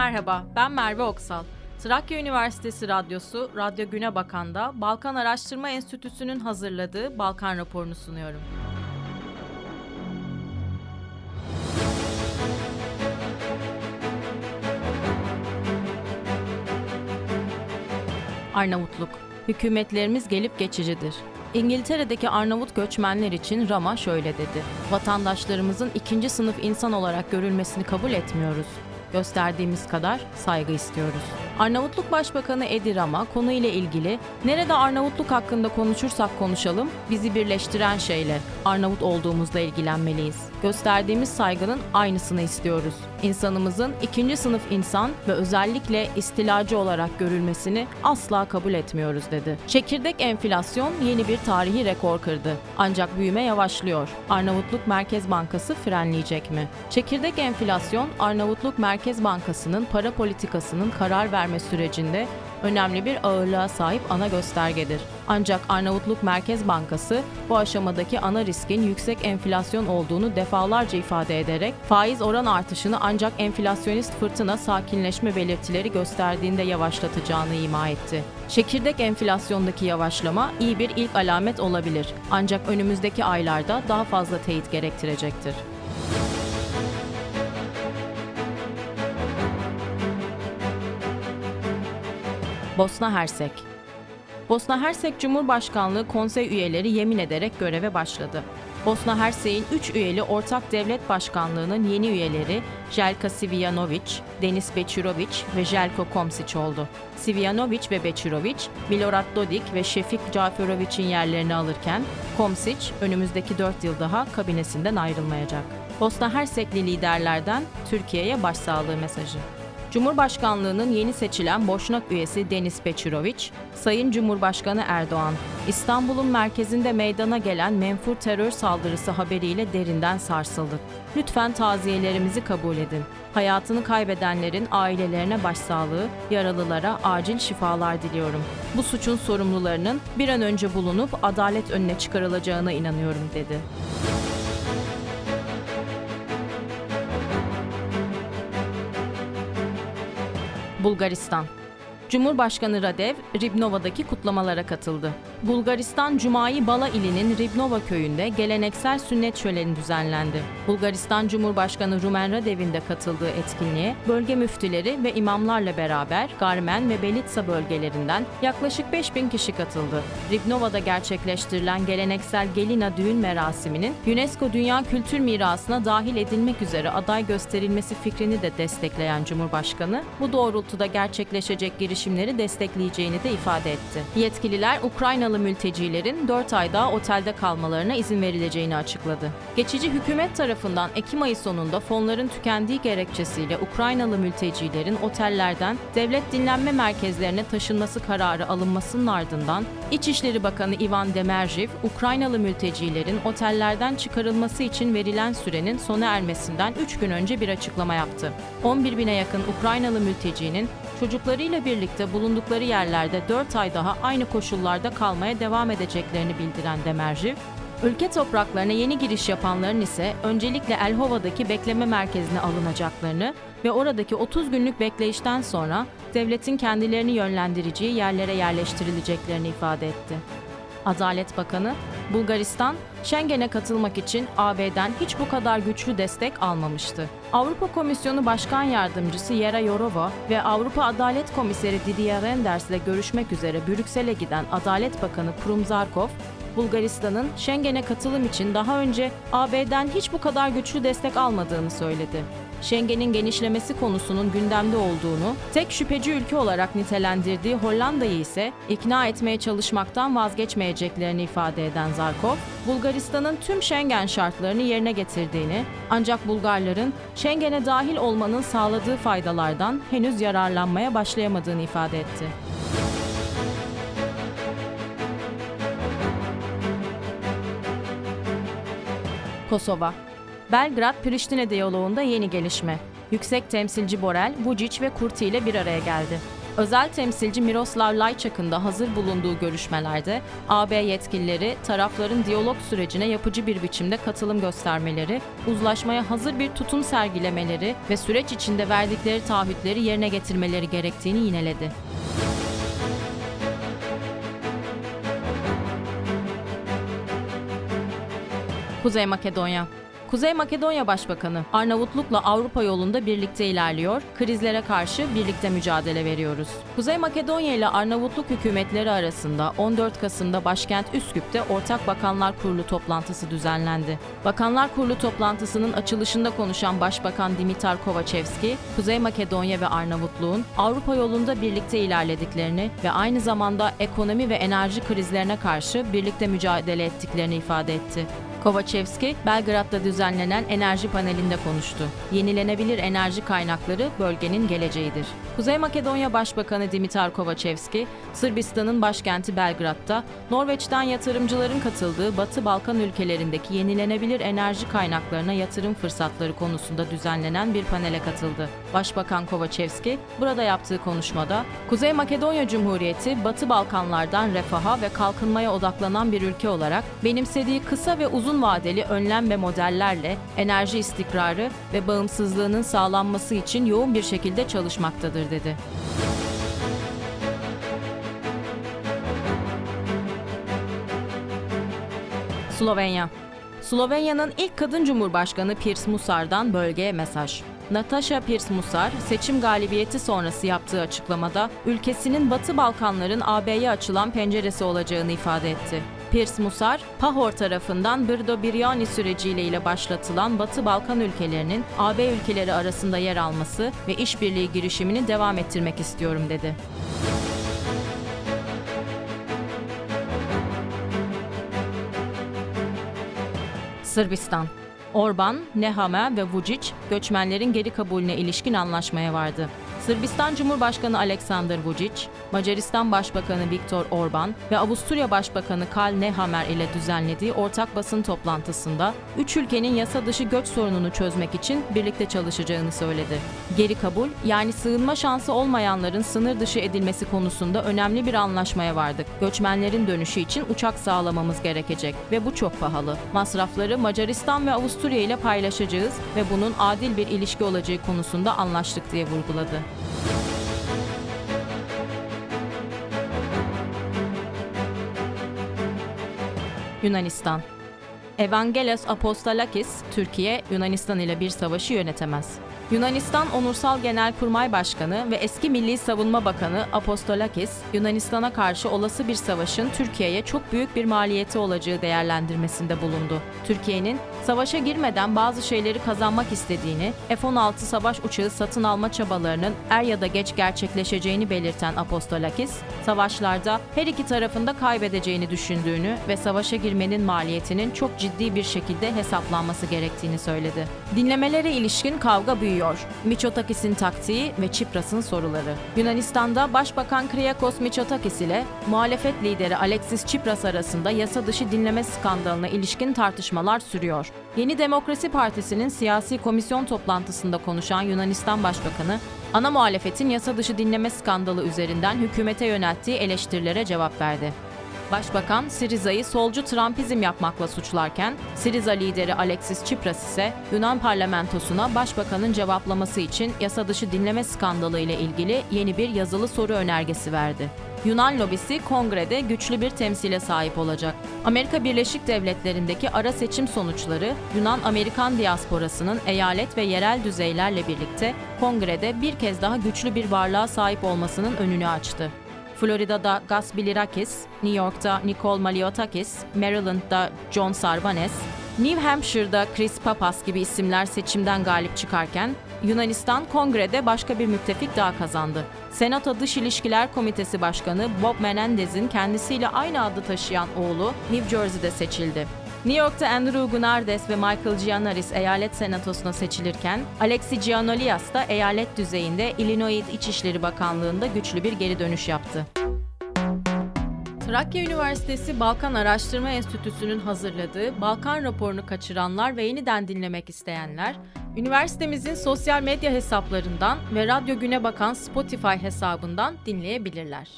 Merhaba, ben Merve Oksal. Trakya Üniversitesi Radyosu, Radyo Güne Bakan'da Balkan Araştırma Enstitüsü'nün hazırladığı Balkan raporunu sunuyorum. Arnavutluk Hükümetlerimiz gelip geçicidir. İngiltere'deki Arnavut göçmenler için Rama şöyle dedi. Vatandaşlarımızın ikinci sınıf insan olarak görülmesini kabul etmiyoruz. Gösterdiğimiz kadar saygı istiyoruz. Arnavutluk Başbakanı Edi Rama konuyla ilgili nerede Arnavutluk hakkında konuşursak konuşalım bizi birleştiren şeyle Arnavut olduğumuzla ilgilenmeliyiz. Gösterdiğimiz saygının aynısını istiyoruz. İnsanımızın ikinci sınıf insan ve özellikle istilacı olarak görülmesini asla kabul etmiyoruz dedi. Çekirdek enflasyon yeni bir tarihi rekor kırdı. Ancak büyüme yavaşlıyor. Arnavutluk Merkez Bankası frenleyecek mi? Çekirdek enflasyon Arnavutluk Merkez Bankası'nın para politikasının karar verme sürecinde önemli bir ağırlığa sahip ana göstergedir. Ancak Arnavutluk Merkez Bankası bu aşamadaki ana riskin yüksek enflasyon olduğunu defalarca ifade ederek faiz oran artışını ancak enflasyonist fırtına sakinleşme belirtileri gösterdiğinde yavaşlatacağını ima etti. Çekirdek enflasyondaki yavaşlama iyi bir ilk alamet olabilir. Ancak önümüzdeki aylarda daha fazla teyit gerektirecektir. Bosna Hersek Bosna Hersek Cumhurbaşkanlığı konsey üyeleri yemin ederek göreve başladı. Bosna Hersek'in 3 üyeli Ortak Devlet Başkanlığı'nın yeni üyeleri Jelka Sivjanović, Denis Beçirović ve Jelko Komsic oldu. Sivjanović ve Beçirović, Milorad Dodik ve Şefik Caferović'in yerlerini alırken Komsic önümüzdeki 4 yıl daha kabinesinden ayrılmayacak. Bosna Hersekli liderlerden Türkiye'ye başsağlığı mesajı. Cumhurbaşkanlığının yeni seçilen Boşnak üyesi Denis Beçiroviç, Sayın Cumhurbaşkanı Erdoğan, İstanbul'un merkezinde meydana gelen menfur terör saldırısı haberiyle derinden sarsıldık. Lütfen taziyelerimizi kabul edin. Hayatını kaybedenlerin ailelerine başsağlığı, yaralılara acil şifalar diliyorum. Bu suçun sorumlularının bir an önce bulunup adalet önüne çıkarılacağına inanıyorum dedi. Bulgaristan Cumhurbaşkanı Radev, Ribnova'daki kutlamalara katıldı. Bulgaristan Cumai Bala ilinin Ribnova köyünde geleneksel sünnet şöleni düzenlendi. Bulgaristan Cumhurbaşkanı Rumen Radev'in de katıldığı etkinliğe bölge müftüleri ve imamlarla beraber Garmen ve Belitsa bölgelerinden yaklaşık 5000 kişi katıldı. Ribnova'da gerçekleştirilen geleneksel Gelina düğün merasiminin UNESCO Dünya Kültür Mirası'na dahil edilmek üzere aday gösterilmesi fikrini de destekleyen Cumhurbaşkanı, bu doğrultuda gerçekleşecek girişimleri destekleyeceğini de ifade etti. Yetkililer Ukrayna Ukraynalı mültecilerin 4 ay daha otelde kalmalarına izin verileceğini açıkladı. Geçici hükümet tarafından Ekim ayı sonunda fonların tükendiği gerekçesiyle Ukraynalı mültecilerin otellerden devlet dinlenme merkezlerine taşınması kararı alınmasının ardından İçişleri Bakanı Ivan Demerjiv, Ukraynalı mültecilerin otellerden çıkarılması için verilen sürenin sona ermesinden 3 gün önce bir açıklama yaptı. 11 bine yakın Ukraynalı mültecinin çocuklarıyla birlikte bulundukları yerlerde 4 ay daha aynı koşullarda kalmaya devam edeceklerini bildiren Demerjiv, ülke topraklarına yeni giriş yapanların ise öncelikle Elhova'daki bekleme merkezine alınacaklarını ve oradaki 30 günlük bekleyişten sonra devletin kendilerini yönlendireceği yerlere yerleştirileceklerini ifade etti. Adalet Bakanı, Bulgaristan, Schengen'e katılmak için AB'den hiç bu kadar güçlü destek almamıştı. Avrupa Komisyonu Başkan Yardımcısı Yera Yorova ve Avrupa Adalet Komiseri Didier Renders ile görüşmek üzere Brüksel'e giden Adalet Bakanı Krumzarkov, Bulgaristan'ın Schengen'e katılım için daha önce AB'den hiç bu kadar güçlü destek almadığını söyledi. Schengen'in genişlemesi konusunun gündemde olduğunu, tek şüpheci ülke olarak nitelendirdiği Hollanda'yı ise ikna etmeye çalışmaktan vazgeçmeyeceklerini ifade eden Zarkov, Bulgaristan'ın tüm Schengen şartlarını yerine getirdiğini, ancak Bulgarların Schengen'e dahil olmanın sağladığı faydalardan henüz yararlanmaya başlayamadığını ifade etti. Kosova Belgrad-Priştine diyaloğunda yeni gelişme. Yüksek temsilci Borel, Vucic ve Kurti ile bir araya geldi. Özel temsilci Miroslav Lajčák'ın da hazır bulunduğu görüşmelerde AB yetkilileri tarafların diyalog sürecine yapıcı bir biçimde katılım göstermeleri, uzlaşmaya hazır bir tutum sergilemeleri ve süreç içinde verdikleri taahhütleri yerine getirmeleri gerektiğini yineledi. Kuzey Makedonya Kuzey Makedonya Başbakanı, Arnavutluk'la Avrupa yolunda birlikte ilerliyor, krizlere karşı birlikte mücadele veriyoruz. Kuzey Makedonya ile Arnavutluk hükümetleri arasında 14 Kasım'da başkent Üsküp'te Ortak Bakanlar Kurulu toplantısı düzenlendi. Bakanlar Kurulu toplantısının açılışında konuşan Başbakan Dimitar Kovačevski, Kuzey Makedonya ve Arnavutluğun Avrupa yolunda birlikte ilerlediklerini ve aynı zamanda ekonomi ve enerji krizlerine karşı birlikte mücadele ettiklerini ifade etti. Kovačevski, Belgrad'da düzenlenen enerji panelinde konuştu. Yenilenebilir enerji kaynakları bölgenin geleceğidir. Kuzey Makedonya Başbakanı Dimitar Kovačevski, Sırbistan'ın başkenti Belgrad'da Norveç'ten yatırımcıların katıldığı Batı Balkan ülkelerindeki yenilenebilir enerji kaynaklarına yatırım fırsatları konusunda düzenlenen bir panele katıldı. Başbakan Kovačevski, burada yaptığı konuşmada, Kuzey Makedonya Cumhuriyeti, Batı Balkanlardan refaha ve kalkınmaya odaklanan bir ülke olarak benimsediği kısa ve uzun uzun vadeli önlem ve modellerle enerji istikrarı ve bağımsızlığının sağlanması için yoğun bir şekilde çalışmaktadır dedi. Slovenya Slovenya'nın ilk kadın cumhurbaşkanı Piers Musar'dan bölgeye mesaj. Natasha Piers Musar, seçim galibiyeti sonrası yaptığı açıklamada ülkesinin Batı Balkanların AB'ye açılan penceresi olacağını ifade etti. Piers Musar, Pahor tarafından Brdo Biryani süreciyle ile başlatılan Batı Balkan ülkelerinin AB ülkeleri arasında yer alması ve işbirliği girişimini devam ettirmek istiyorum dedi. Sırbistan Orban, Nehame ve Vučić göçmenlerin geri kabulüne ilişkin anlaşmaya vardı. Sırbistan Cumhurbaşkanı Aleksandar Vučić, Macaristan Başbakanı Viktor Orban ve Avusturya Başbakanı Karl Nehammer ile düzenlediği ortak basın toplantısında üç ülkenin yasa dışı göç sorununu çözmek için birlikte çalışacağını söyledi. Geri kabul, yani sığınma şansı olmayanların sınır dışı edilmesi konusunda önemli bir anlaşmaya vardık. Göçmenlerin dönüşü için uçak sağlamamız gerekecek ve bu çok pahalı. Masrafları Macaristan ve Avusturya ile paylaşacağız ve bunun adil bir ilişki olacağı konusunda anlaştık diye vurguladı. Yunanistan Evangelos Apostolakis, Türkiye, Yunanistan ile bir savaşı yönetemez. Yunanistan Onursal Genelkurmay Başkanı ve eski Milli Savunma Bakanı Apostolakis, Yunanistan'a karşı olası bir savaşın Türkiye'ye çok büyük bir maliyeti olacağı değerlendirmesinde bulundu. Türkiye'nin savaşa girmeden bazı şeyleri kazanmak istediğini, F-16 savaş uçağı satın alma çabalarının er ya da geç gerçekleşeceğini belirten Apostolakis, savaşlarda her iki tarafında kaybedeceğini düşündüğünü ve savaşa girmenin maliyetinin çok ciddi bir şekilde hesaplanması gerektiğini söyledi. Dinlemelere ilişkin kavga büyüyor. Miçotakis'in taktiği ve Çipras'ın soruları. Yunanistan'da Başbakan Kriakos Miçotakis ile muhalefet lideri Alexis Tsipras arasında yasa dışı dinleme skandalına ilişkin tartışmalar sürüyor. Yeni Demokrasi Partisi'nin siyasi komisyon toplantısında konuşan Yunanistan Başbakanı, ana muhalefetin yasa dışı dinleme skandalı üzerinden hükümete yönelttiği eleştirilere cevap verdi. Başbakan Siriza'yı solcu Trumpizm yapmakla suçlarken Siriza lideri Alexis Tsipras ise Yunan parlamentosuna başbakanın cevaplaması için yasa dışı dinleme skandalı ile ilgili yeni bir yazılı soru önergesi verdi. Yunan lobisi kongrede güçlü bir temsile sahip olacak. Amerika Birleşik Devletleri'ndeki ara seçim sonuçları Yunan-Amerikan diasporasının eyalet ve yerel düzeylerle birlikte kongrede bir kez daha güçlü bir varlığa sahip olmasının önünü açtı. Florida'da Gus Bilirakis, New York'ta Nicole Maliotakis, Maryland'da John Sarbanes, New Hampshire'da Chris Papas gibi isimler seçimden galip çıkarken Yunanistan kongrede başka bir müttefik daha kazandı. Senato Dış İlişkiler Komitesi Başkanı Bob Menendez'in kendisiyle aynı adı taşıyan oğlu New Jersey'de seçildi. New York'ta Andrew Gunardes ve Michael Gianaris eyalet senatosuna seçilirken, Alexi Giannolias da eyalet düzeyinde Illinois İçişleri Bakanlığı'nda güçlü bir geri dönüş yaptı. Trakya Üniversitesi Balkan Araştırma Enstitüsü'nün hazırladığı Balkan raporunu kaçıranlar ve yeniden dinlemek isteyenler, Üniversitemizin sosyal medya hesaplarından ve Radyo Güne Bakan Spotify hesabından dinleyebilirler.